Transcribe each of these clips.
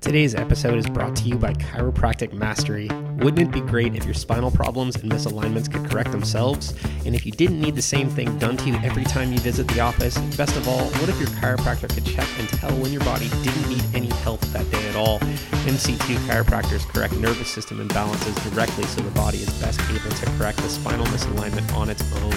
Today's episode is brought to you by Chiropractic Mastery. Wouldn't it be great if your spinal problems and misalignments could correct themselves? And if you didn't need the same thing done to you every time you visit the office? Best of all, what if your chiropractor could check and tell when your body didn't need any help that day at all? MC2 chiropractors correct nervous system imbalances directly so the body is best able to correct the spinal misalignment on its own.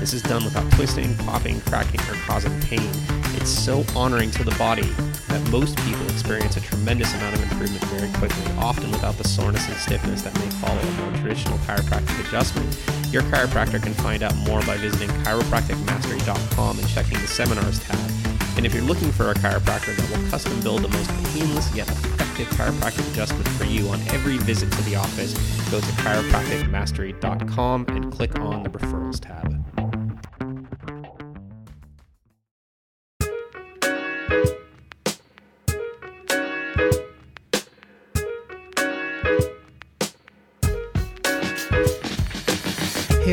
This is done without twisting, popping, cracking, or causing pain. It's so honoring to the body that most people experience a tremendous amount of improvement very quickly, often without the soreness and stiffness that may follow a more traditional chiropractic adjustment. Your chiropractor can find out more by visiting chiropracticmastery.com and checking the seminars tab. And if you're looking for a chiropractor that will custom build the most painless yet effective chiropractic adjustment for you on every visit to the office, go to chiropracticmastery.com and click on the referrals tab.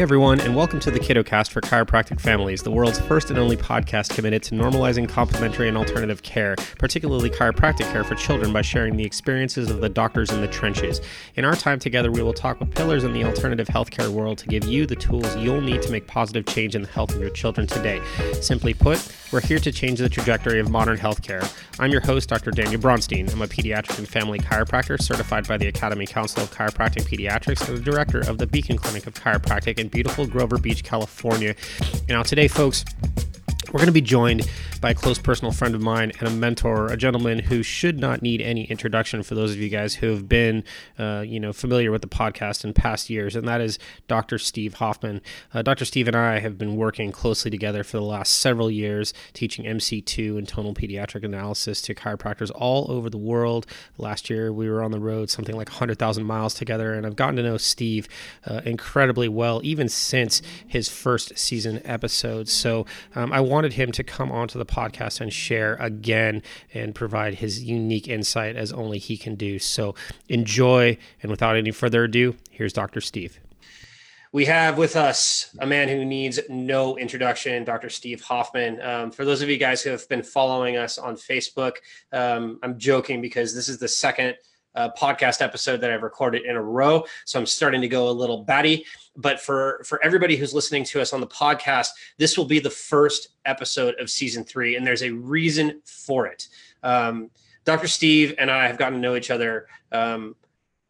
Hey everyone, and welcome to the KiddoCast for Chiropractic Families, the world's first and only podcast committed to normalizing complementary and alternative care, particularly chiropractic care for children, by sharing the experiences of the doctors in the trenches. In our time together, we will talk with pillars in the alternative healthcare world to give you the tools you'll need to make positive change in the health of your children today. Simply put, we're here to change the trajectory of modern healthcare. I'm your host, Dr. Daniel Bronstein. I'm a pediatric and family chiropractor certified by the Academy Council of Chiropractic Pediatrics and the director of the Beacon Clinic of Chiropractic in beautiful Grover Beach, California. And now, today, folks, we're going to be joined by a close personal friend of mine and a mentor, a gentleman who should not need any introduction for those of you guys who have been, uh, you know, familiar with the podcast in past years, and that is Dr. Steve Hoffman. Uh, Dr. Steve and I have been working closely together for the last several years, teaching MC2 and tonal pediatric analysis to chiropractors all over the world. Last year, we were on the road something like 100,000 miles together, and I've gotten to know Steve uh, incredibly well, even since his first season episode. So um, I wanted him to come onto the podcast and share again and provide his unique insight as only he can do. So enjoy. And without any further ado, here's Dr. Steve. We have with us a man who needs no introduction, Dr. Steve Hoffman. Um, for those of you guys who have been following us on Facebook, um, I'm joking because this is the second uh, podcast episode that I've recorded in a row. So I'm starting to go a little batty. But for for everybody who's listening to us on the podcast, this will be the first episode of season three, and there's a reason for it. Um, Dr. Steve and I have gotten to know each other um,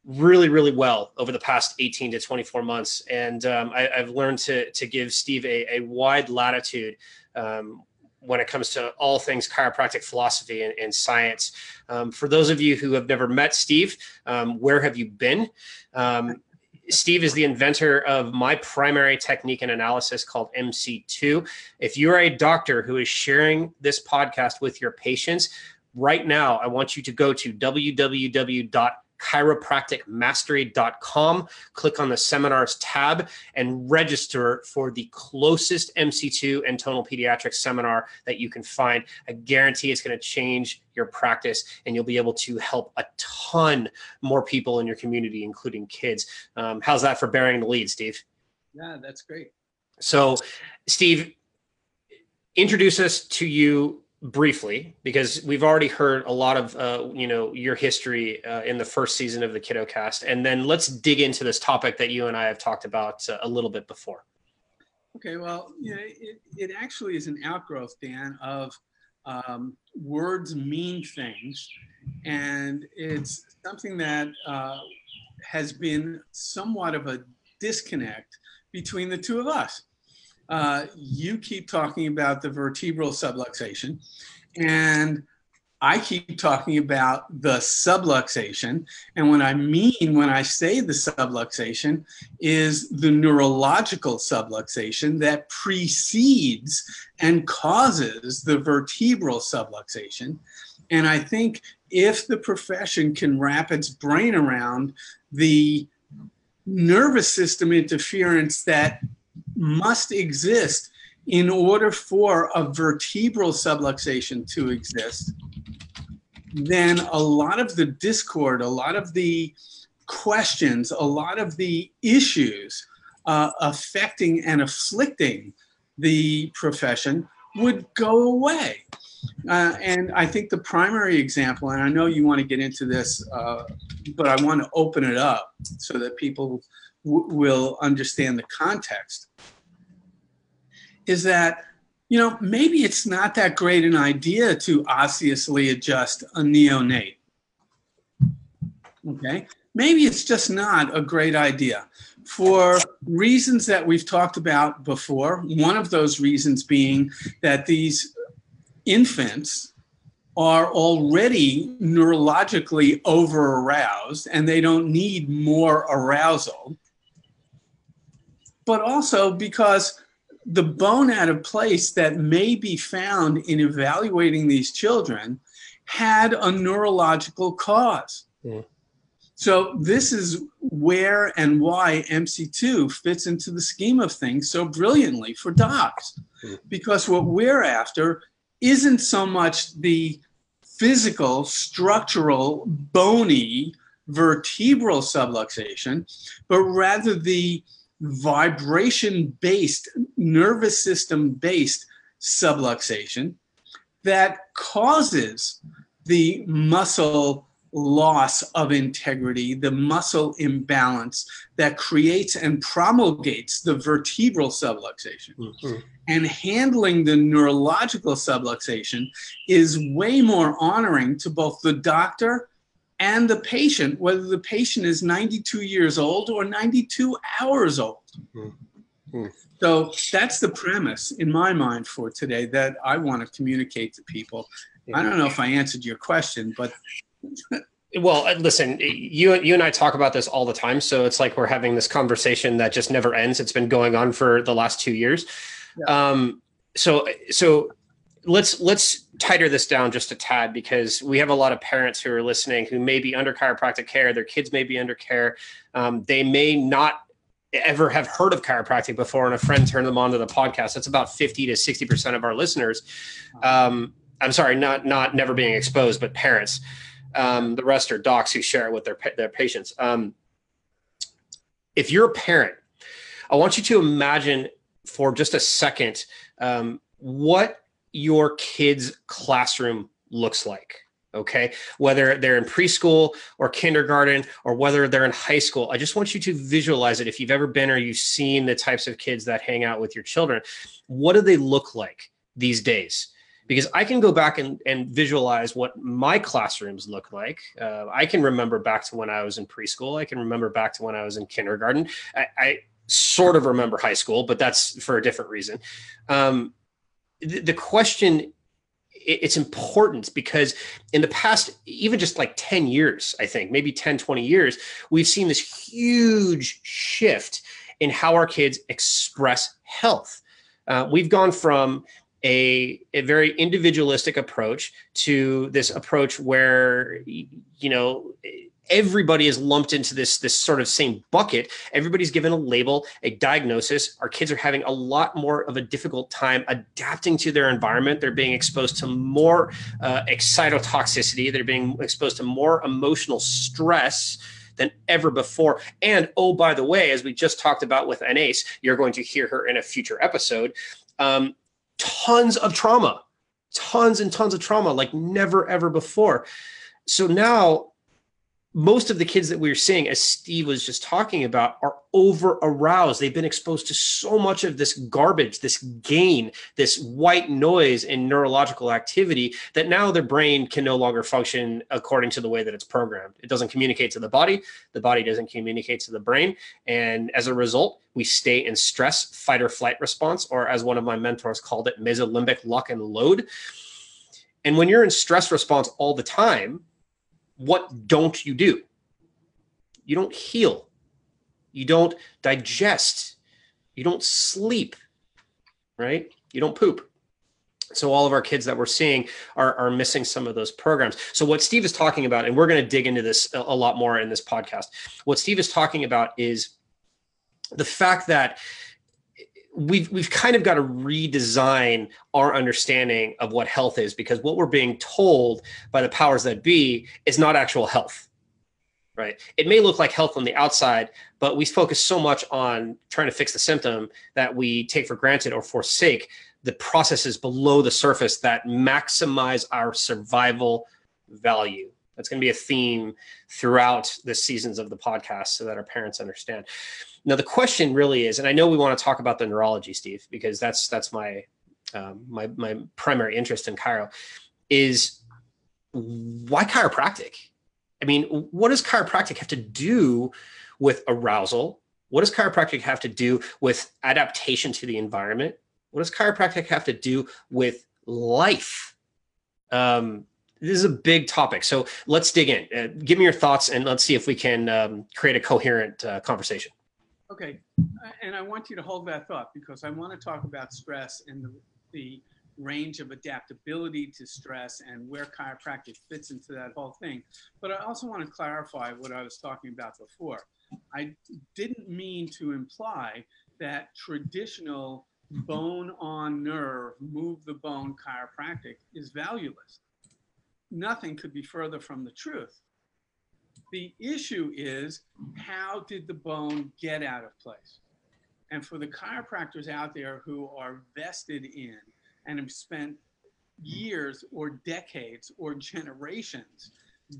really, really well over the past 18 to 24 months, and um, I, have learned to to give Steve a, a wide latitude um, when it comes to all things chiropractic philosophy and, and science. Um, for those of you who have never met Steve, um, where have you been? Um, Steve is the inventor of my primary technique and analysis called MC2. If you're a doctor who is sharing this podcast with your patients, right now, I want you to go to www chiropracticmastery.com. Click on the seminars tab and register for the closest MC2 and tonal pediatrics seminar that you can find. I guarantee it's going to change your practice and you'll be able to help a ton more people in your community, including kids. Um, how's that for bearing the lead, Steve? Yeah, that's great. So, Steve, introduce us to you briefly because we've already heard a lot of uh, you know your history uh, in the first season of the kiddo cast. And then let's dig into this topic that you and i have talked about uh, a little bit before. Okay well you know, it, it actually is an outgrowth dan of um, words mean things. And it's something that uh, has been somewhat of a disconnect between the two of us uh, you keep talking about the vertebral subluxation, and I keep talking about the subluxation. And what I mean when I say the subluxation is the neurological subluxation that precedes and causes the vertebral subluxation. And I think if the profession can wrap its brain around the nervous system interference that must exist in order for a vertebral subluxation to exist, then a lot of the discord, a lot of the questions, a lot of the issues uh, affecting and afflicting the profession would go away. Uh, and I think the primary example, and I know you want to get into this, uh, but I want to open it up so that people w- will understand the context, is that, you know, maybe it's not that great an idea to osseously adjust a neonate. Okay. Maybe it's just not a great idea for reasons that we've talked about before. One of those reasons being that these infants are already neurologically over aroused and they don't need more arousal. But also because the bone out of place that may be found in evaluating these children had a neurological cause. Yeah. So, this is where and why MC2 fits into the scheme of things so brilliantly for docs. Hmm. Because what we're after isn't so much the physical, structural, bony, vertebral subluxation, but rather the vibration based, nervous system based subluxation that causes the muscle loss of integrity, the muscle imbalance that creates and promulgates the vertebral subluxation. Mm-hmm. And handling the neurological subluxation is way more honoring to both the doctor and the patient, whether the patient is 92 years old or 92 hours old. Mm-hmm. So that's the premise in my mind for today that I want to communicate to people. I don't know if I answered your question, but well, uh, listen, you you and I talk about this all the time, so it's like we're having this conversation that just never ends. It's been going on for the last two years. Yeah. Um, so so let's let's tighter this down just a tad because we have a lot of parents who are listening who may be under chiropractic care. Their kids may be under care. Um, they may not ever have heard of chiropractic before, and a friend turned them on to the podcast. That's about fifty to sixty percent of our listeners. Um, I'm sorry, not not never being exposed, but parents. Um, the rest are docs who share it with their their patients. Um, if you're a parent, I want you to imagine for just a second um, what your kid's classroom looks like. Okay, whether they're in preschool or kindergarten or whether they're in high school, I just want you to visualize it. If you've ever been or you've seen the types of kids that hang out with your children, what do they look like these days? because I can go back and, and visualize what my classrooms look like. Uh, I can remember back to when I was in preschool. I can remember back to when I was in kindergarten. I, I sort of remember high school, but that's for a different reason. Um, the, question it's important because in the past even just like 10 years i think maybe 10 20 years we've seen this huge shift in how our kids express health. Uh, we've gone from a, a very individualistic approach to this approach where you know everybody is lumped into this this sort of same bucket everybody's given a label a diagnosis our kids are having a lot more of a difficult time adapting to their environment they're being exposed to more uh, excitotoxicity they're being exposed to more emotional stress than ever before. And oh, by the way, as we just talked about with Anais, you're going to hear her in a future episode. Um, tons of trauma, tons and tons of trauma, like never ever before. So now most of the kids that we're seeing, as Steve was just talking about, are over aroused. They've been exposed to so much of this garbage, this gain, this white noise in neurological activity that now their brain can no longer function according to the way that it's programmed. It doesn't communicate to the body, the body doesn't communicate to the brain. And as a result, we stay in stress, fight or flight response, or as one of my mentors called it, mesolimbic lock and load. And when you're in stress response all the time, what don't you do? You don't heal. You don't digest. You don't sleep, right? You don't poop. So all of our kids that we're seeing are, are missing some of those programs. So what Steve is talking about, and we're going to dig into this a, lot more in this podcast. What Steve is talking about is the fact that we've we've kind of got to redesign our understanding of what health is because what we're being told by the powers that be is not actual health right it may look like health on the outside but we focus so much on trying to fix the symptom that we take for granted or forsake the processes below the surface that maximize our survival value. That's going to be a theme throughout the seasons of the podcast so that our parents understand. Now, the question really is, and I know we want to talk about the neurology, Steve, because that's that's my um, my my primary interest in chiro, is why chiropractic? I mean, what does chiropractic have to do with arousal? What does chiropractic have to do with adaptation to the environment? What does chiropractic have to do with life? Um, this is a big topic. So let's dig in. Uh, give me your thoughts and let's see if we can um, create a coherent uh, conversation. Okay. And I want you to hold that thought because I want to talk about stress and the, the range of adaptability to stress and where chiropractic fits into that whole thing. But I also want to clarify what I was talking about before. I didn't mean to imply that traditional bone on nerve, move the bone chiropractic is valueless nothing could be further from the truth. The issue is how did the bone get out of place? And for the chiropractors out there who are vested in and have spent years or decades or generations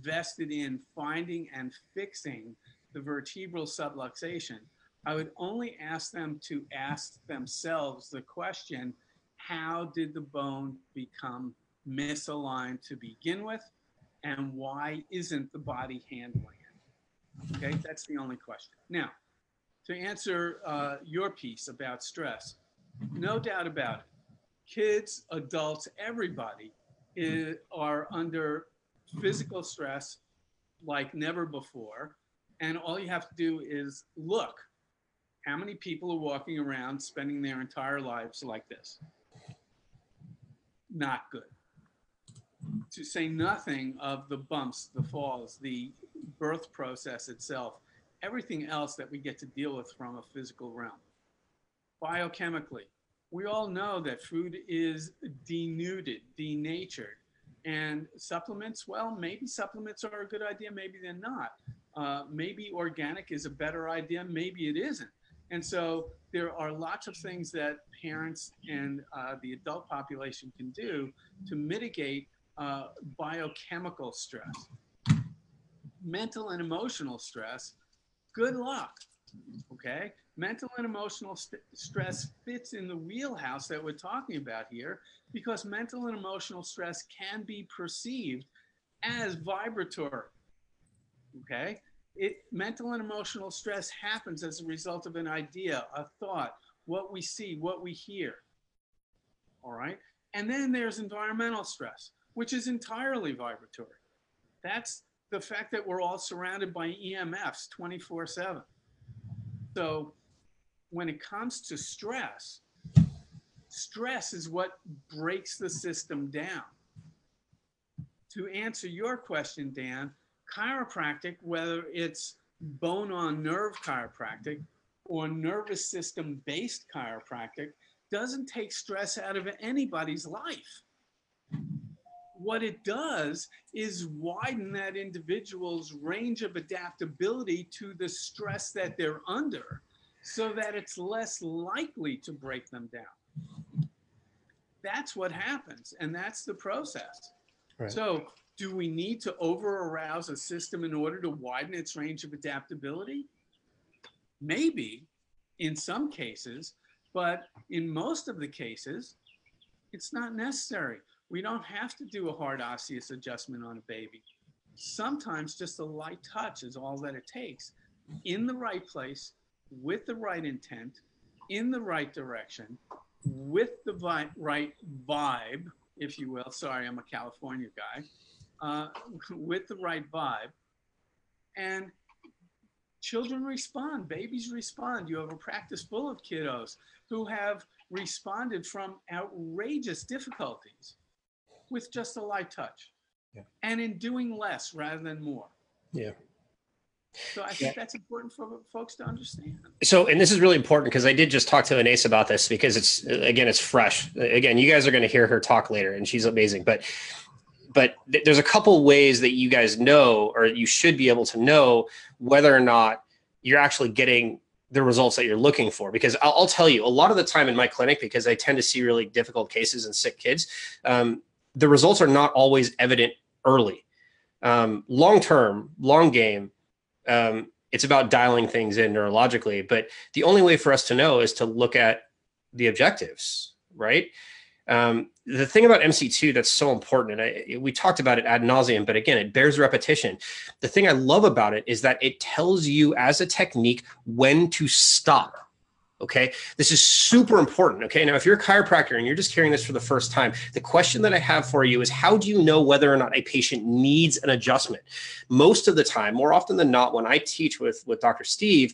vested in finding and fixing the vertebral subluxation, I would only ask them to ask themselves the question how did the bone become misaligned to begin with? And why isn't the body handling it? Okay, that's the only question. Now, to answer uh, your piece about stress, no doubt about it. Kids, adults, everybody is, are under physical stress like never before. And all you have to do is look how many people are walking around spending their entire lives like this? Not good to say nothing of the bumps, the falls, the birth process itself, everything else that we get to deal with from a physical realm. Biochemically, we all know that food is denuded, denatured, and supplements, well, maybe supplements are a good idea, maybe they're not. Uh, maybe organic is a better idea, maybe it isn't. And so there are lots of things that parents and uh, the adult population can do to mitigate uh, biochemical stress. Mental and emotional stress, good luck. Okay? Mental and emotional st- stress fits in the wheelhouse that we're talking about here because mental and emotional stress can be perceived as vibratory. Okay? It, mental and emotional stress happens as a result of an idea, a thought, what we see, what we hear. All right? And then there's environmental stress which is entirely vibratory. That's the fact that we're all surrounded by EMFs 24 7. So when it comes to stress, stress is what breaks the system down. To answer your question, Dan, chiropractic, whether it's bone on nerve chiropractic or nervous system based chiropractic, doesn't take stress out of anybody's life what it does is widen that individual's range of adaptability to the stress that they're under so that it's less likely to break them down. That's what happens, and that's the process. Right. So, do we need to over arouse a system in order to widen its range of adaptability? Maybe in some cases, but in most of the cases, it's not necessary. We don't have to do a hard osseous adjustment on a baby. Sometimes just a light touch is all that it takes in the right place, with the right intent, in the right direction, with the vi- right vibe, if you will. Sorry, I'm a California guy. Uh, with the right vibe. And children respond, babies respond. You have a practice full of kiddos who have responded from outrageous difficulties with just a light touch yeah. and in doing less rather than more. Yeah. So I think yeah. that's important for folks to understand. So, and this is really important because I did just talk to Anais about this because it's again, it's fresh. Again, you guys are going to hear her talk later, and she's amazing. But, but th- there's a couple ways that you guys know, or you should be able to know whether or not you're actually getting the results that you're looking for because I'll, I'll, tell you a lot of the time in my clinic because i tend to see really difficult cases and sick kids um, the results are not always evident early um, long term long game um, it's about dialing things in neurologically but the only way for us to know is to look at the objectives right um, the thing about MC2 that's so important, and I, we talked about it ad nauseum, but again, it bears repetition. The thing I love about it is that it tells you as a technique when to stop. Okay. This is super important. Okay. Now, if you're a chiropractor and you're just hearing this for the first time, the question that I have for you is how do you know whether or not a patient needs an adjustment? Most of the time, more often than not, when I teach with, with Dr. Steve,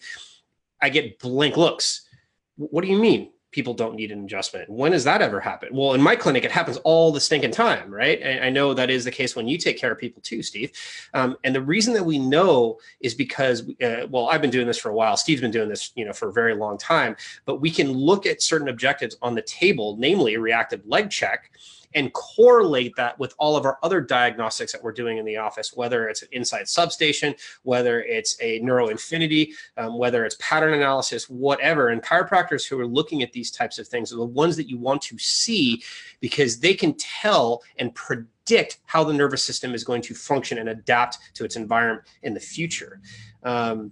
I get blank looks. What do you mean? People don't need an adjustment. When does that ever happen? Well, in my clinic, it happens all the stinking time, right? I know that is the case when you take care of people too, Steve. Um, and the reason that we know is because, uh, well, I've been doing this for a while. Steve's been doing this, you know, for a very long time. But we can look at certain objectives on the table, namely reactive leg check, and correlate that with all of our other diagnostics that we're doing in the office, whether it's an inside substation, whether it's a neuroinfinity, um, whether it's pattern analysis, whatever. And chiropractors who are looking at these types of things are the ones that you want to see because they can tell and predict how the nervous system is going to function and adapt to its environment in the future. Um,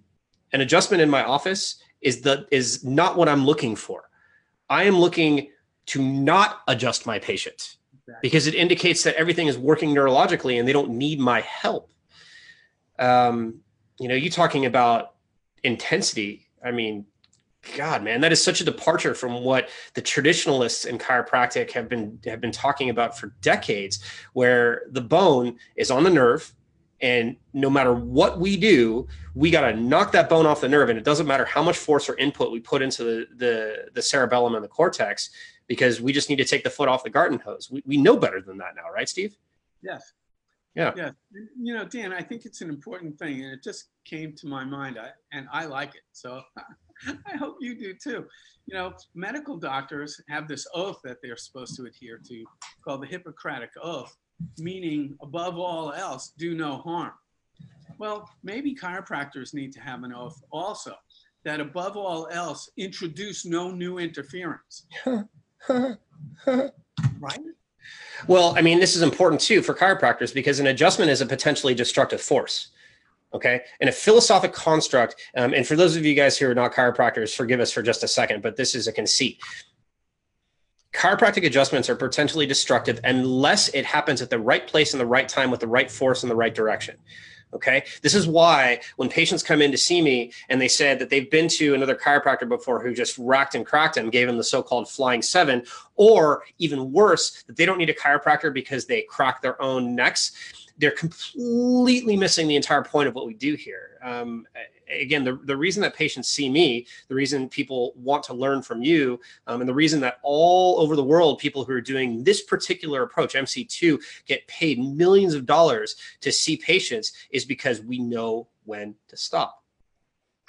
an adjustment in my office is the is not what I'm looking for. I am looking to not adjust my patient because it indicates that everything is working neurologically and they don't need my help. Um, you know, you talking about intensity. I mean, God, man, that is such a departure from what the traditionalists in chiropractic have been have been talking about for decades, where the bone is on the nerve, and no matter what we do, we got to knock that bone off the nerve, and it doesn't matter how much force or input we put into the the, the cerebellum and the cortex because we just need to take the foot off the garden hose. We, we know better than that now, right, Steve? Yes. Yeah. Yeah. You know, Dan, I think it's an important thing, and it just came to my mind, I, and I like it. So I hope you do too. You know, medical doctors have this oath that they're supposed to adhere to called the Hippocratic Oath, meaning above all else, do no harm. Well, maybe chiropractors need to have an oath also that above all else, introduce no new interference. right? Well, I mean, this is important too for chiropractors because an adjustment is a potentially destructive force. Okay. And a philosophic construct, um, and for those of you guys who are not chiropractors, forgive us for just a second, but this is a conceit. Chiropractic adjustments are potentially destructive unless it happens at the right place and the right time with the right force in the right direction. Okay. This is why when patients come in to see me and they said that they've been to another chiropractor before who just racked and cracked them, gave them the so called flying seven, or even worse, that they don't need a chiropractor because they crack their own necks, they're completely missing the entire point of what we do here. Um, again, the, the reason that patients see me, the reason people want to learn from you, um, and the reason that all over the world, people who are doing this particular approach, MC2, get paid millions of dollars to see patients is because we know when to stop.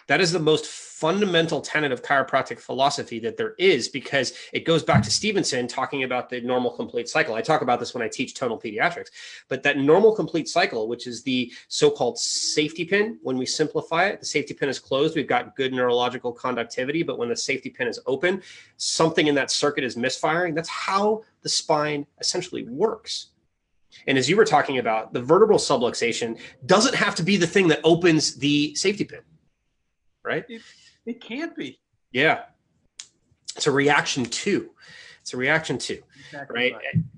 That is the most fundamental tenet of chiropractic philosophy that there is because it goes back to Stephenson talking about the normal complete cycle. I talk about this when I teach tonal pediatrics, but that normal complete cycle, which is the so called safety pin, when we simplify it, the safety pin is closed, we've got good neurological conductivity, but when the safety pin is open, something in that circuit is misfiring. That's how the spine essentially works. And as you were talking about, the vertebral subluxation doesn't have to be the thing that opens the safety pin right? It, it can't be. Yeah. It's a reaction to. It's a reaction to. Exactly right?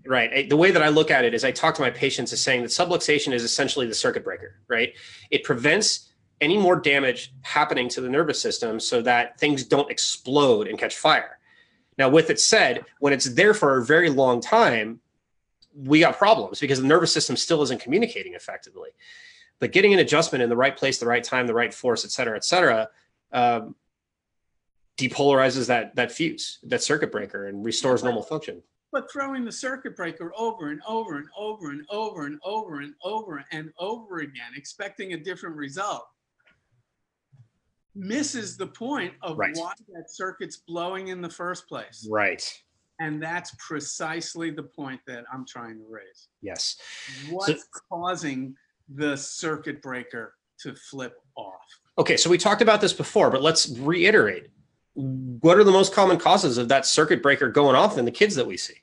right? Right. The way that I look at it is I talk to my patients as saying that subluxation is essentially the circuit breaker, right? It prevents any more damage happening to the nervous system so that things don't explode and catch fire. Now, with it said, when it's there for a very long time, we got problems because the nervous system still isn't communicating effectively. But getting an adjustment in the right place, the right time, the right force, et cetera, et cetera, um, depolarizes that that fuse, that circuit breaker, and restores normal function. But throwing the circuit breaker over and over and over and over and over and over and over again, expecting a different result, misses the point of right. why that circuit's blowing in the first place. Right. And that's precisely the point that I'm trying to raise. Yes. What's so, causing the circuit breaker to flip off? Okay, so we talked about this before, but let's reiterate. What are the most common causes of that circuit breaker going off in the kids that we see?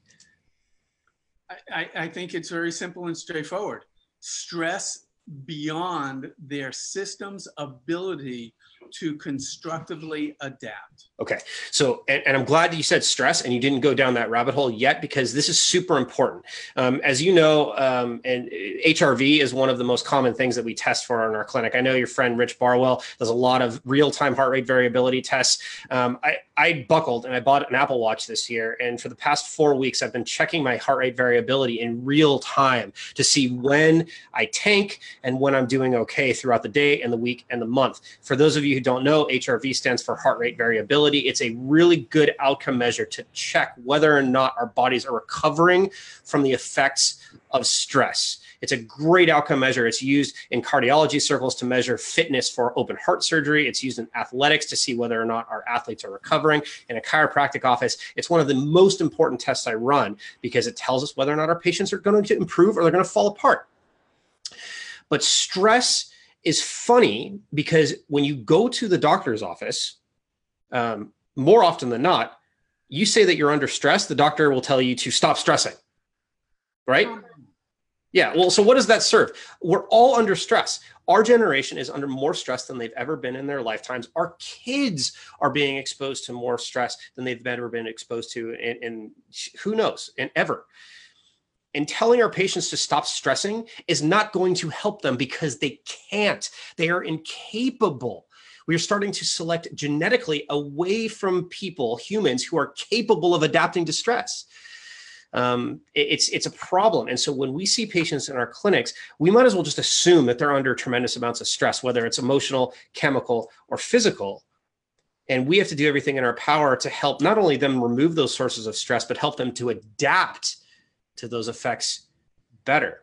I, I think it's very simple and straightforward. Stress beyond their system's ability to constructively adapt. Okay. So, and, and, I'm glad that you said stress and you didn't go down that rabbit hole yet because this is super important. Um, as you know, um, and HRV is one of the most common things that we test for in our clinic. I know your friend Rich Barwell does a lot of real time heart rate variability tests. Um, I, I buckled and I bought an Apple Watch this year. And for the past four weeks, I've been checking my heart rate variability in real time to see when I tank and when I'm doing okay throughout the day and the week and the month. For those of you who don't know, HRV stands for heart rate variability. It's a really good outcome measure to check whether or not our bodies are recovering from the effects of stress. It's a great outcome measure. It's used in cardiology circles to measure fitness for open heart surgery. It's used in athletics to see whether or not our athletes are recovering. In a chiropractic office, it's one of the most important tests I run because it tells us whether or not our patients are going to improve or they're going to fall apart. But stress is funny because when you go to the doctor's office, um, more often than not, you say that you're under stress, the doctor will tell you to stop stressing. Right? Yeah. Well, so what does that serve? We're all under stress. Our generation is under more stress than they've ever been in their lifetimes. Our kids are being exposed to more stress than they've ever been exposed to in, in who knows, and ever and telling our patients to stop stressing is not going to help them because they can't. They are incapable. We are starting to select genetically away from people, humans who are capable of adapting to stress. Um, it's it's a problem, and so when we see patients in our clinics, we might as well just assume that they're under tremendous amounts of stress, whether it's emotional, chemical, or physical. And we have to do everything in our power to help not only them remove those sources of stress, but help them to adapt to those effects better.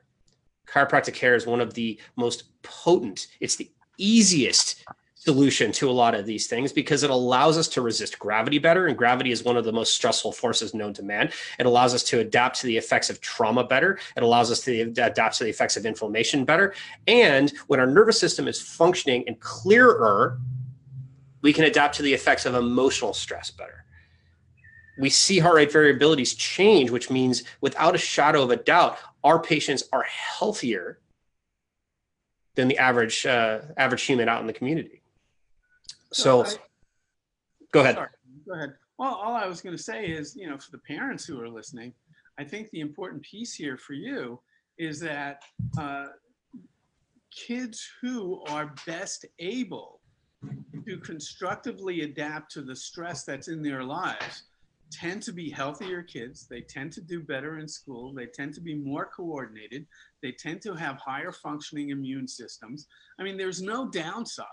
Chiropractic care is one of the most potent, it's the easiest solution to a lot of these things because it allows us to resist gravity better. And gravity is one of the most stressful forces known to man. It allows us to adapt to the effects of trauma better. It allows us to adapt to the effects of inflammation better. And when our nervous system is functioning and clearer, we can adapt to the effects of emotional stress better we see heart rate variabilities change, which means without a shadow of a doubt, our patients are healthier than the average uh, average human out in the community. So, I, go ahead. Sorry, go ahead. Well, all I was going to say is, you know, for the parents who are listening, I think the important piece here for you is that uh, kids who are best able to constructively adapt to the stress that's in their lives tend to be healthier kids. They tend to do better in school. They tend to be more coordinated. They tend to have higher functioning immune systems. I mean, there's no downside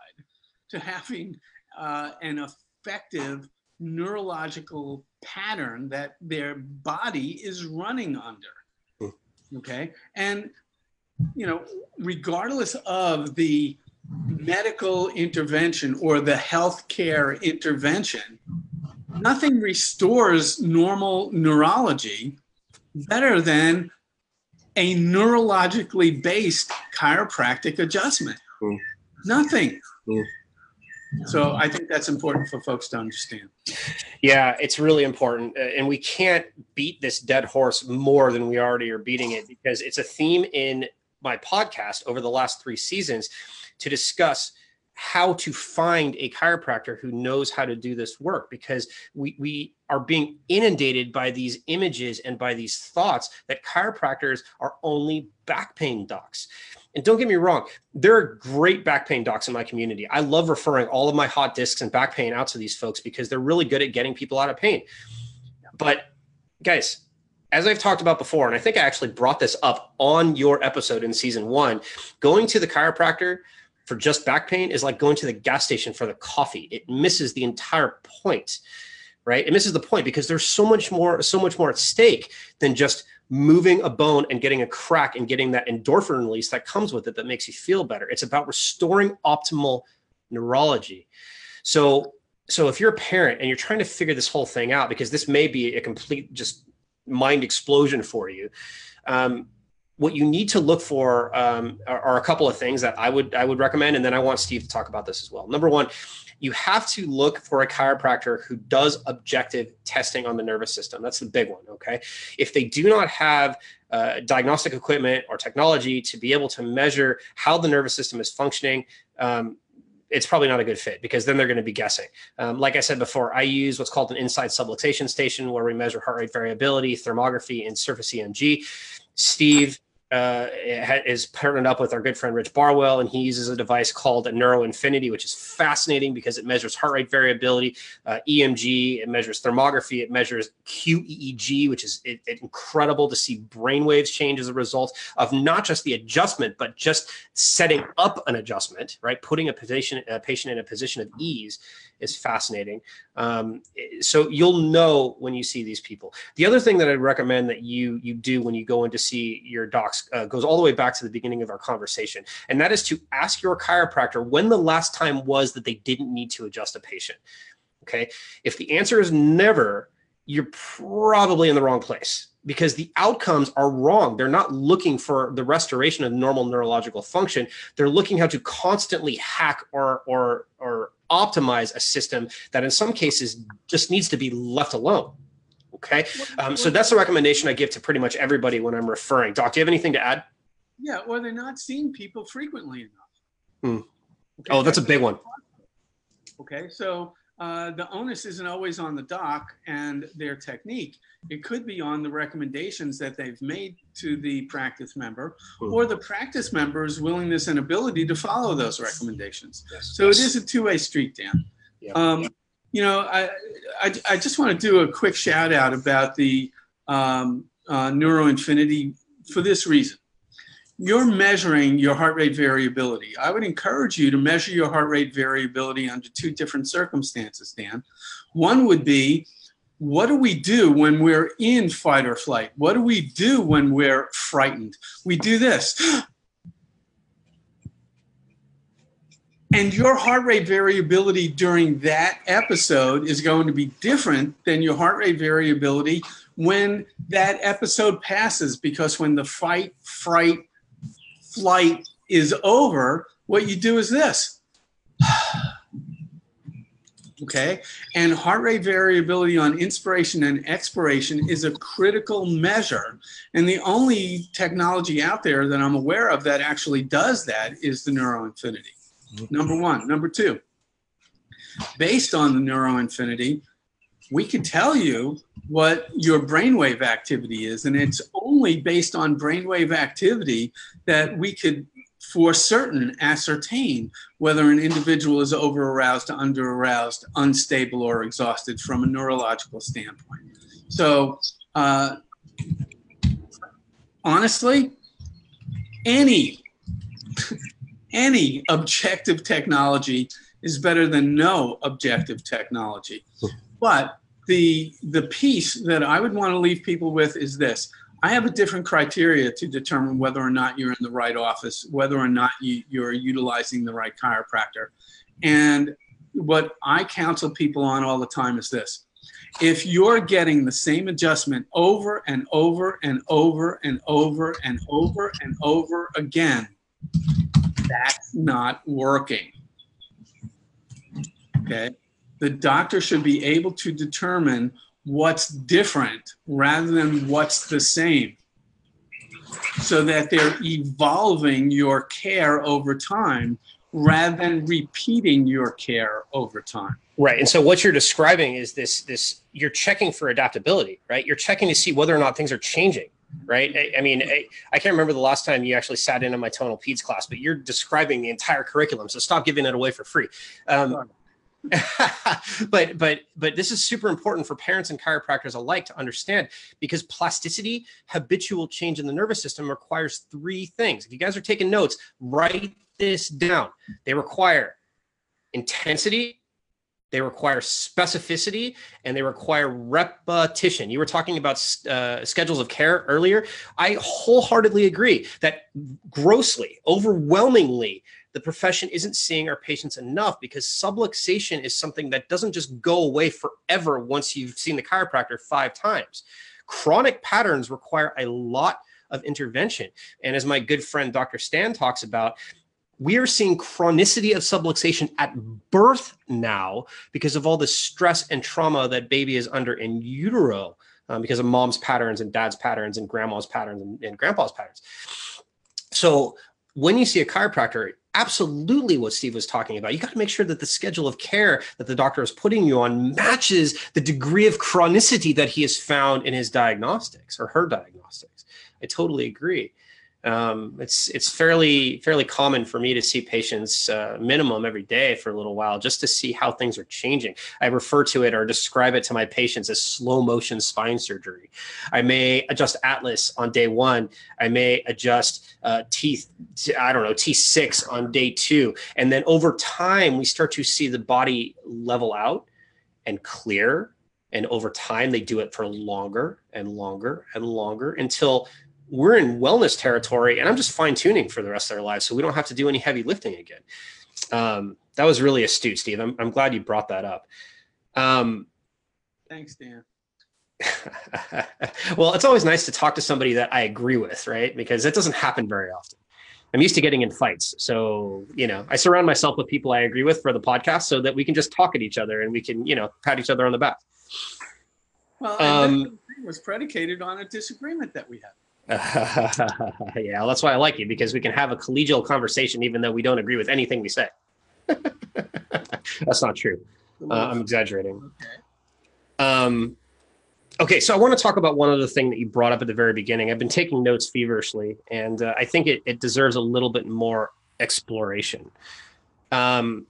to having uh, an effective neurological pattern that their body is running under. Hmm. Okay. And, you know, regardless of the medical intervention or the healthcare intervention, nothing restores normal neurology better than a neurologically based chiropractic adjustment. Mm. Nothing. Mm. So I think that's important for folks to understand. Yeah, it's really important. Uh, and we can't beat this dead horse more than we already are beating it because it's a theme in my podcast over the last three seasons to discuss how to find a chiropractor who knows how to do this work because we, we are being inundated by these images and by these thoughts that chiropractors are only back pain docs. And don't get me wrong, there are great back pain docs in my community. I love referring all of my hot discs and back pain out to these folks because they're really good at getting people out of pain. But guys, as I've talked about before, and I think I actually brought this up on your episode in season one, going to the chiropractor for just back pain is like going to the gas station for the coffee. It misses the entire point, right? It misses the point because there's so much more, so much more at stake than just moving a bone and getting a crack and getting that endorphin release that comes with it that makes you feel better. It's about restoring optimal neurology. So, so if you're a parent and you're trying to figure this whole thing out, because this may be a complete just mind explosion for you, um, what you need to look for um, are, are, a couple of things that I would I would recommend, and then I want Steve to talk about this as well. Number one, you have to look for a chiropractor who does objective testing on the nervous system. That's the big one. Okay, if they do not have uh, diagnostic equipment or technology to be able to measure how the nervous system is functioning. Um, it's probably not a good fit because then they're going to be guessing. Um, like I said before, I use what's called an Insight Subluxation Station where we measure heart rate variability, thermography, and surface EMG. Steve uh, is partnered up with our good friend Rich Barwell, and he uses a device called a Neuro Infinity, which is fascinating because it measures heart rate variability, uh, EMG, it measures thermography, it measures QEEG, which is it, it incredible to see brain waves change as a result of not just the adjustment, but just setting up an adjustment, right? Putting a patient, a patient in a position of ease is fascinating. Um, so you'll know when you see these people. The other thing that I'd recommend that you you do when you go in to see your docs uh, goes all the way back to the beginning of our conversation, and that is to ask your chiropractor when the last time was that they didn't need to adjust a patient. Okay, if the answer is never, you're probably in the wrong place because the outcomes are wrong. They're not looking for the restoration of normal neurological function. They're looking how to constantly hack or or or optimize a system that in some cases just needs to be left alone. Okay. Um, so that's the recommendation I give to pretty much everybody when I'm referring. Doc, do you have anything to add? Yeah, or they're not seeing people frequently enough. Hmm. Okay, oh, that's a big one. Okay, so uh, the onus isn't always on the doc and their technique. It could be on the recommendations that they've made to the practice member mm-hmm. or the practice member's willingness and ability to follow those recommendations. Yes, so yes. it is a two way street, Dan. Yeah. Um, you know, I, I, I, just want to do a quick shout out about the um, uh, Neuro Infinity for this reason you're measuring your heart rate variability. I would encourage you to measure your heart rate variability under two different circumstances, Dan. One would be what do we do when we're in fight or flight? What do we do when we're frightened? We do this. And your heart rate variability during that episode is going to be different than your heart rate variability when that episode passes because when the fight, fright, flight is over, what you do is this. okay? And heart rate variability on inspiration and expiration is a critical measure. And the only technology out there that I'm aware of that actually does that is the Neuro Infinity. Mm-hmm. Number one. Number two, based on the Neuro Infinity, we could tell you what your brainwave activity is. And it's only based on brainwave activity that we could, for certain, ascertain whether an individual is over aroused, under aroused, unstable, or exhausted from a neurological standpoint. So, uh, honestly, any any objective technology is better than no objective technology. But the the piece that I would want to leave people with is this. I have a different criteria to determine whether or not you're in the right office, whether or not you, you're utilizing the right chiropractor. And what I counsel people on all the time is this. If you're getting the same adjustment over and over and over and over and over and over again, that's not working. Okay the doctor should be able to determine what's different rather than what's the same so that they're evolving your care over time rather than repeating your care over time. Right and so what you're describing is this this you're checking for adaptability right? You're checking to see whether or not things are changing right? I, I mean I, I, can't remember the last time you actually sat in on my tonal peds class but you're describing the entire curriculum so stop giving it away for free. Um, but but but this is super important for parents and chiropractors alike to understand because plasticity habitual change in the nervous system requires three things if you guys are taking notes write this down they require intensity they require specificity and they require repetition. You were talking about uh, schedules of care earlier. I wholeheartedly agree that grossly, overwhelmingly, the profession isn't seeing our patients enough because subluxation is something that doesn't just go away forever once you've seen the chiropractor five times. Chronic patterns require a lot of intervention. And as my good friend Dr. Stan talks about, we are seeing chronicity of subluxation at birth now because of all the stress and trauma that baby is under in utero um, because of mom's patterns and dad's patterns and grandma's patterns and, and grandpa's patterns. So when you see a chiropractor, absolutely what Steve was talking about. You got to make sure that the schedule of care that the doctor is putting you on matches the degree of chronicity that he has found in his diagnostics or her diagnostics. I totally agree um, it's it's fairly fairly common for me to see patients uh, minimum every day for a little while just to see how things are changing. I refer to it or describe it to my patients as slow motion spine surgery. I may adjust atlas on day one. I may adjust uh, T I don't know T six on day two, and then over time we start to see the body level out and clear. And over time, they do it for longer and longer and longer until we're in wellness territory and I'm just fine tuning for the rest of their lives. So we don't have to do any heavy lifting again. Um, that was really astute, Steve. I'm, I'm glad you brought that up. Um, Thanks, Dan. well, it's always nice to talk to somebody that I agree with, right? Because it doesn't happen very often. I'm used to getting in fights. So, you know, I surround myself with people I agree with for the podcast so that we can just talk at each other and we can, you know, pat each other on the back. Well, um, was predicated on a disagreement that we had. yeah, that's why I like you because we can have a collegial conversation even though we don't agree with anything we say. that's not true. Uh, I'm exaggerating. Okay. Um, okay, so I want to talk about one other thing that you brought up at the very beginning. I've been taking notes feverishly, and uh, I think it, it deserves a little bit more exploration. Um,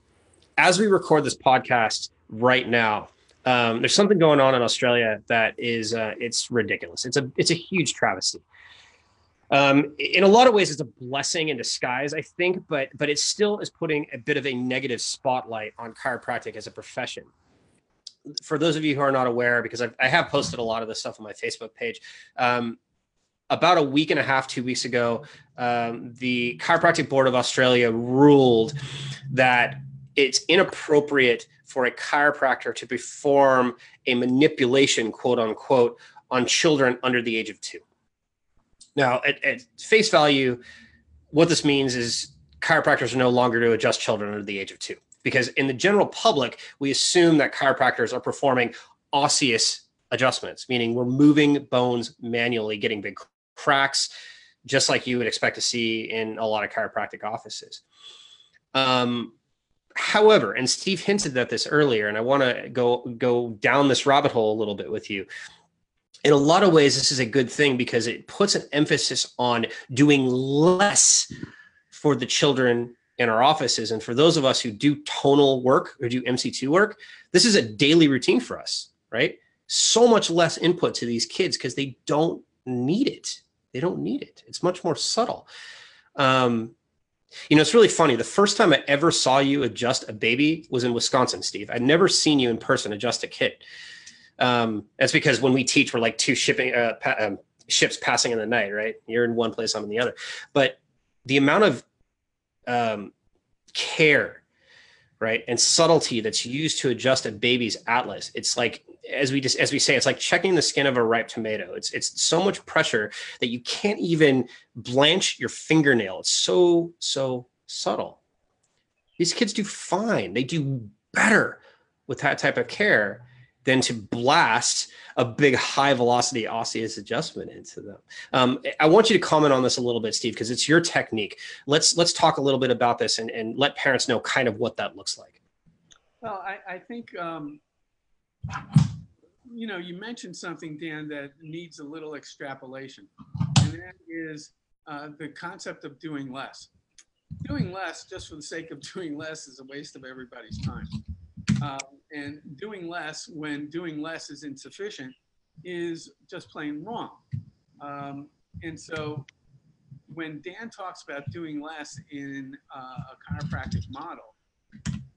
as we record this podcast right now, um, there's something going on in Australia that is uh, it's ridiculous. It's a it's a huge travesty um, in a lot of ways it's a blessing in disguise i think but but it still is putting a bit of a negative spotlight on chiropractic as a profession. For those of you who are not aware because I've, I have posted a lot of this stuff on my facebook page um, about a week and a half two weeks ago um, the chiropractic board of australia ruled that it's inappropriate for a chiropractor to perform a manipulation quote unquote on children under the age of two now, at, at face value, what this means is chiropractors are no longer to adjust children under the age of two. Because in the general public, we assume that chiropractors are performing osseous adjustments, meaning we're moving bones manually, getting big cracks, just like you would expect to see in a lot of chiropractic offices. Um, however, and Steve hinted at this earlier, and I want to go go down this rabbit hole a little bit with you in a lot of ways, this is a good thing because it puts an emphasis on doing less for the children in our offices. And for those of us who do tonal work or do MC2 work, this is a daily routine for us, right? So much less input to these kids because they don't need it. They don't need it. It's much more subtle. Um, you know, it's really funny. The first time I ever saw you adjust a baby was in Wisconsin, Steve. I'd never seen you in person adjust a kid. Um, that's because when we teach, we're like two shipping uh, pa- um, ships passing in the night, right? You're in one place, I'm in the other. But the amount of um, care, right, and subtlety that's used to adjust a baby's atlas, it's like as we just as we say, it's like checking the skin of a ripe tomato. It's it's so much pressure that you can't even blanch your fingernail. It's so so subtle. These kids do fine. They do better with that type of care than to blast a big high velocity osseous adjustment into them. Um, I want you to comment on this a little bit, Steve, because it's your technique. Let's let's talk a little bit about this and, and let parents know kind of what that looks like. Well, I, I think um, you know you mentioned something, Dan, that needs a little extrapolation, and that is uh, the concept of doing less. Doing less just for the sake of doing less is a waste of everybody's time. Um, and doing less when doing less is insufficient is just plain wrong. Um, and so when Dan talks about doing less in uh, a chiropractic model,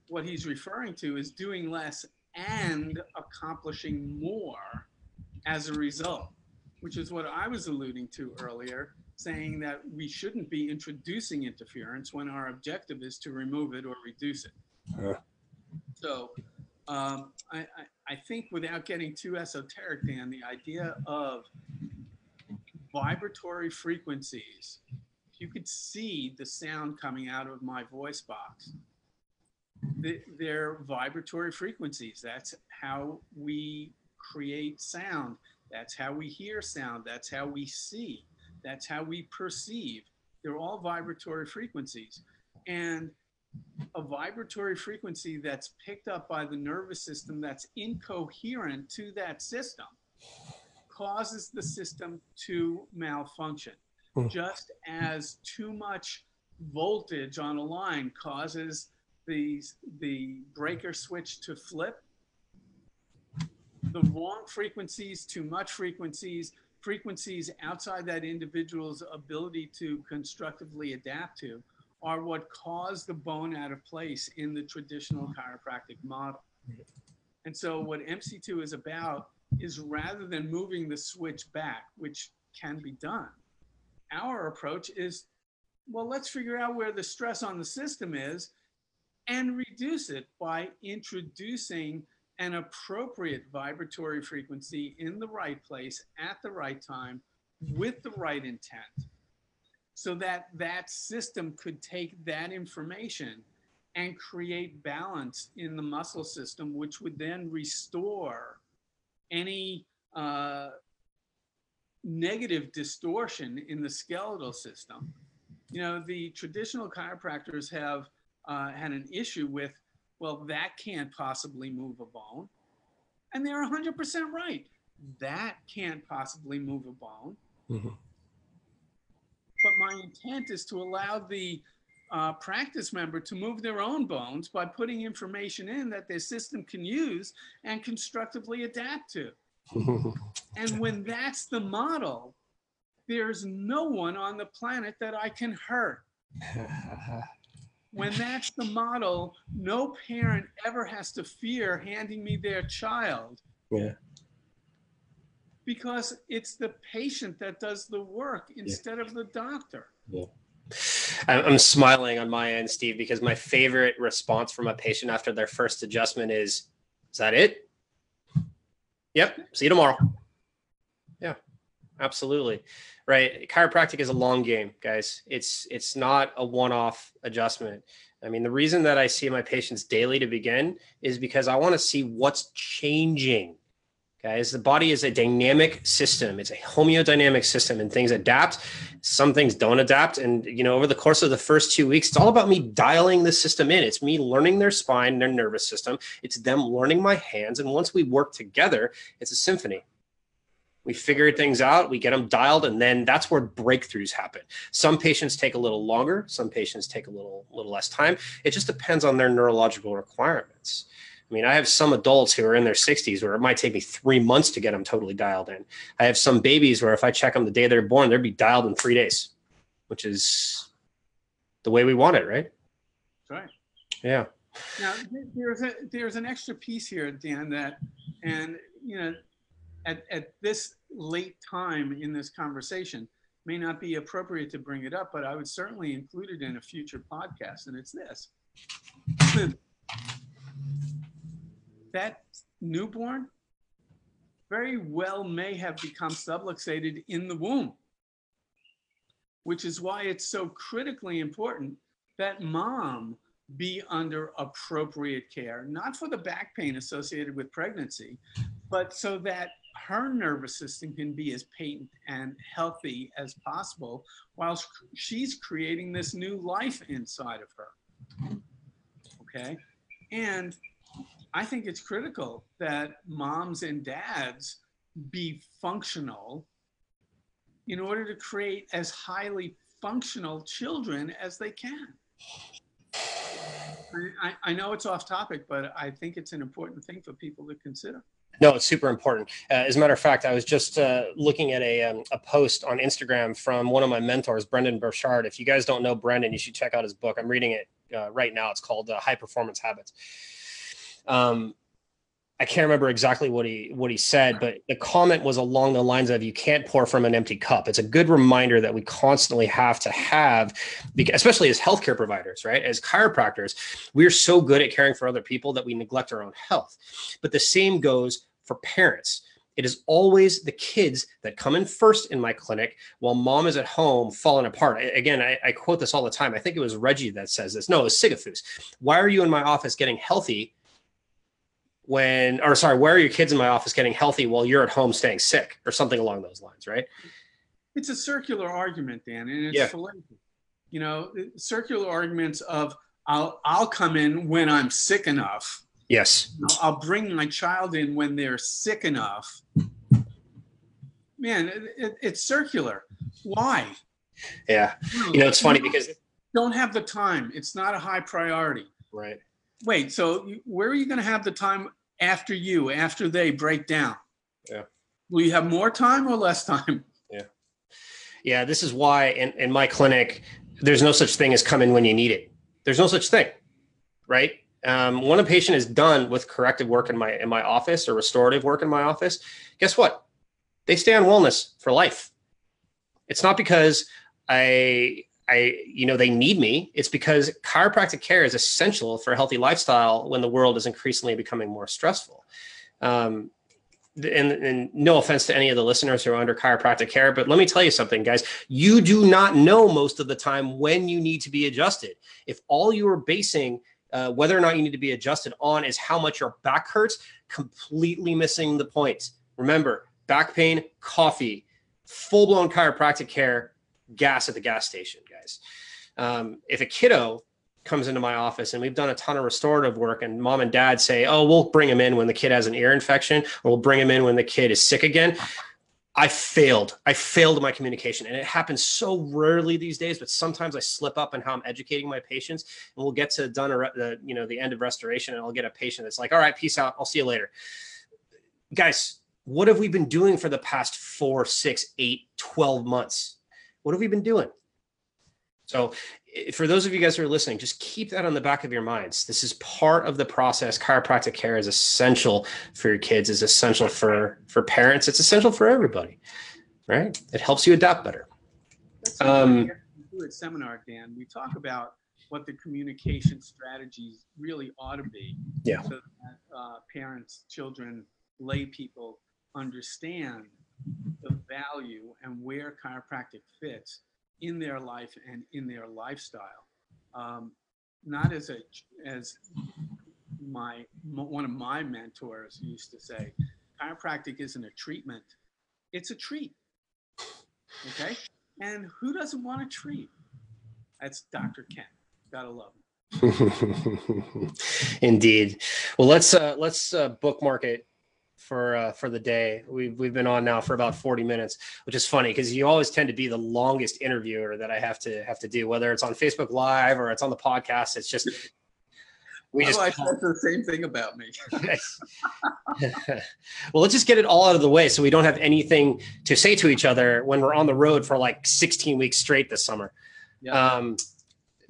what he's referring to is doing less and accomplishing more as a result, which is what I was alluding to earlier, saying that we shouldn't be introducing interference when our objective is to remove it or reduce it. Uh. So um, I, I, I think without getting too esoteric, Dan, the idea of vibratory frequencies. You could see the sound coming out of my voice box, they're vibratory frequencies. That's how we create sound. That's how we hear sound. That's how we see. That's how we perceive. They're all vibratory frequencies. And a vibratory frequency that's picked up by the nervous system that's incoherent to that system causes the system to malfunction. Mm. Just as too much voltage on a line causes the, the breaker switch to flip, the wrong frequencies, too much frequencies, frequencies outside that individual's ability to constructively adapt to are what cause the bone out of place in the traditional mm-hmm. chiropractic model. Mm-hmm. And so, what MC2 is about is rather than moving the switch back, which can be done, our approach is well, let's figure out where the stress on the system is and reduce it by introducing an appropriate vibratory frequency in the right place at the right time with the right intent so that that system could take that information and create balance in the muscle system, which would then restore any uh, negative distortion in the skeletal system. You know, the traditional chiropractors have uh, had an issue with, well, that can't possibly move a bone. And they're 100% right. That can't possibly move a bone. Mm-hmm but my intent is to allow the uh, practice member to move their own bones by putting information in that their system can use and constructively adapt to. and when that's the model, there's no one on the planet that I can hurt. when that's the model, no parent ever has to fear handing me their child. Yeah because it's the patient that does the work instead yeah. of the doctor. Yeah. I'm smiling on my end, Steve, because my favorite response from a patient after their first adjustment is, "Is that it?" Yep. See you tomorrow. Yeah, absolutely. Right. Chiropractic is a long game, guys. It's it's not a one-off adjustment. I mean, the reason that I see my patients daily to begin is because I want to see what's changing guys the body is a dynamic system. It's a homeodynamic system and things adapt. Some things don't adapt and you know over the course of the first two weeks it's all about me dialing the system in. It's me learning their spine their nervous system. It's them learning my hands and once we work together it's a symphony. We figure things out we get them dialed and then that's where breakthroughs happen. Some patients take a little longer some patients take a little little less time. It just depends on their neurological requirements I mean, I have some adults who are in their 60s where it might take me three months to get them totally dialed in. I have some babies where if I check them the day they're born, they'd be dialed in three days, which is the way we want it, right? Right. Yeah. Now there's a there's an extra piece here, Dan, that and you know, at, at this late time in this conversation may not be appropriate to bring it up, but I would certainly include it in a future podcast, and it's this that newborn very well may have become subluxated in the womb, which is why it's so critically important that mom be under appropriate care, not for the back pain associated with pregnancy, but so that her nervous system can be as patent and healthy as possible while she's creating this new life inside of her. Okay. And I think it's critical that moms and dads be functional in order to create as highly functional children as they can. I, I, know it's off topic, but I think it's an important thing for people to consider. No, it's super important. Uh, as a matter of fact, I was just uh, looking at a, um, a post on Instagram from one of my mentors, Brendon Burchard. If you guys don't know Brendon, you should check out his book. I'm reading it uh, right now. It's called uh, High Performance Habits um, I can't remember exactly what he what he said, but the comment was along the lines of "You can't pour from an empty cup." It's a good reminder that we constantly have to have, especially as healthcare providers, right? As chiropractors, we're so good at caring for other people that we neglect our own health. But the same goes for parents it is always the kids that come in first in my clinic while mom is at home falling apart. I, again, I, I, quote this all the time. I think it was Reggie that says this. No, it was Sigafoose. Why are you in my office getting healthy when, or sorry, where are your kids in my office getting healthy while you're at home staying sick or something along those lines, right? It's a circular argument, Dan, and it's yeah. You know, uh, circular arguments of I'll I'll come in when I'm sick enough Yes. I'll bring my child in when they're sick enough. Man, it, it, it's circular. Why? Yeah. You know, it's funny because don't have the time. It's not a high priority. Right. Wait, so where are you going to have the time after you, after they break down? Yeah. Will you have more time or less time? Yeah. Yeah. This is why in, in my clinic, there's no such thing as come in when you need it. There's no such thing. Right um, when a patient is done with corrective work in my in my office or restorative work in my office, guess what? They stay on wellness for life. It's not because I I you know they need me. It's because chiropractic care is essential for a healthy lifestyle when the world is increasingly becoming more stressful. Um, and, and, no offense to any of the listeners who are under chiropractic care, but let me tell you something, guys. You do not know most of the time when you need to be adjusted. If all you are basing uh, whether or not you need to be adjusted on is how much your back hurts, completely missing the point. Remember, back pain, coffee, full blown chiropractic care, gas at the gas station, guys. Um, if a kiddo comes into my office and we've done a ton of restorative work and mom and dad say, oh, we'll bring him in when the kid has an ear infection or we'll bring him in when the kid is sick again. I failed. I failed my communication. And it happens so rarely these days, but sometimes I slip up in how I'm educating my patients. And we'll get to done the, you know, the end of restoration and I'll get a patient that's like, all right, peace out. I'll see you later. Guys, what have we been doing for the past four, six, eight, 12 months? What have we been doing? So for those of you guys who are listening, just keep that on the back of your minds. This is part of the process. Chiropractic care is essential for your kids, is essential for for parents. It's essential for everybody, right? It helps you adapt better. Um, do at seminar, Dan, we talk about what the communication strategies really ought to be. Yeah. So that uh, parents, children, lay people understand the value and where chiropractic fits in their life and in their lifestyle. Um, not as a as my one of my mentors used to say, chiropractic isn't a treatment; it's a treat. Okay, and who doesn't want a treat? That's Dr. Ken. Gotta love him. Indeed. Well, let's uh, let's uh, bookmark it for uh, for the day. We've we've been on now for about 40 minutes, which is funny because you always tend to be the longest interviewer that I have to have to do, whether it's on Facebook Live or it's on the podcast. It's just we just oh, said the same thing about me. well, let's just get it all out of the way so we don't have anything to say to each other when we're on the road for like 16 weeks straight this summer. Yeah. Um,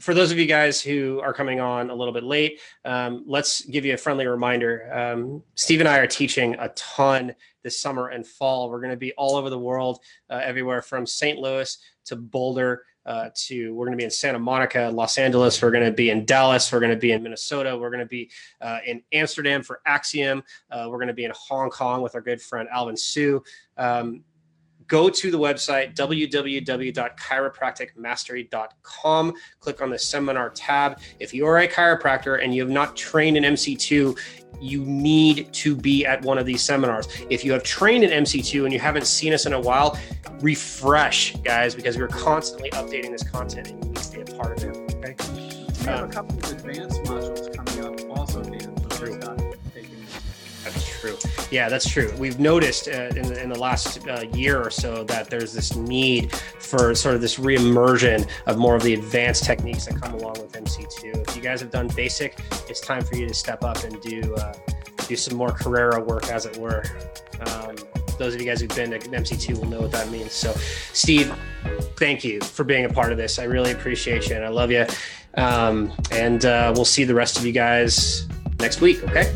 for those of you guys who are coming on a little bit late, um, let's give you a friendly reminder. Um, Steve and I are teaching a ton this summer and fall. We're going to be all over the world, uh, everywhere from St. Louis to Boulder. Uh, to we're going to be in Santa Monica, Los Angeles. We're going to be in Dallas. We're going to be in Minnesota. We're going to be uh, in Amsterdam for Axiom. Uh, we're going to be in Hong Kong with our good friend Alvin Sue. Um, go to the website www.chiropracticmastery.com click on the seminar tab. If you are a chiropractor and you have not trained in mc2 you need to be at one of these seminars. If you have trained in mc2 and you haven't seen us in a while refresh guys because we're constantly updating this content and you need to be a part of it okay? We have a couple of advanced modules coming up Yeah, that's true. We've noticed uh, in, the, in the last uh, year or so that there's this need for sort of this reimmersion of more of the advanced techniques that come along with MC2. If you guys have done basic, it's time for you to step up and do uh, do some more Carrera work, as it were. Um, those of you guys who've been to MC2 will know what that means. So, Steve, thank you for being a part of this. I really appreciate you and I love you. Um, and uh, we'll see the rest of you guys next week. Okay.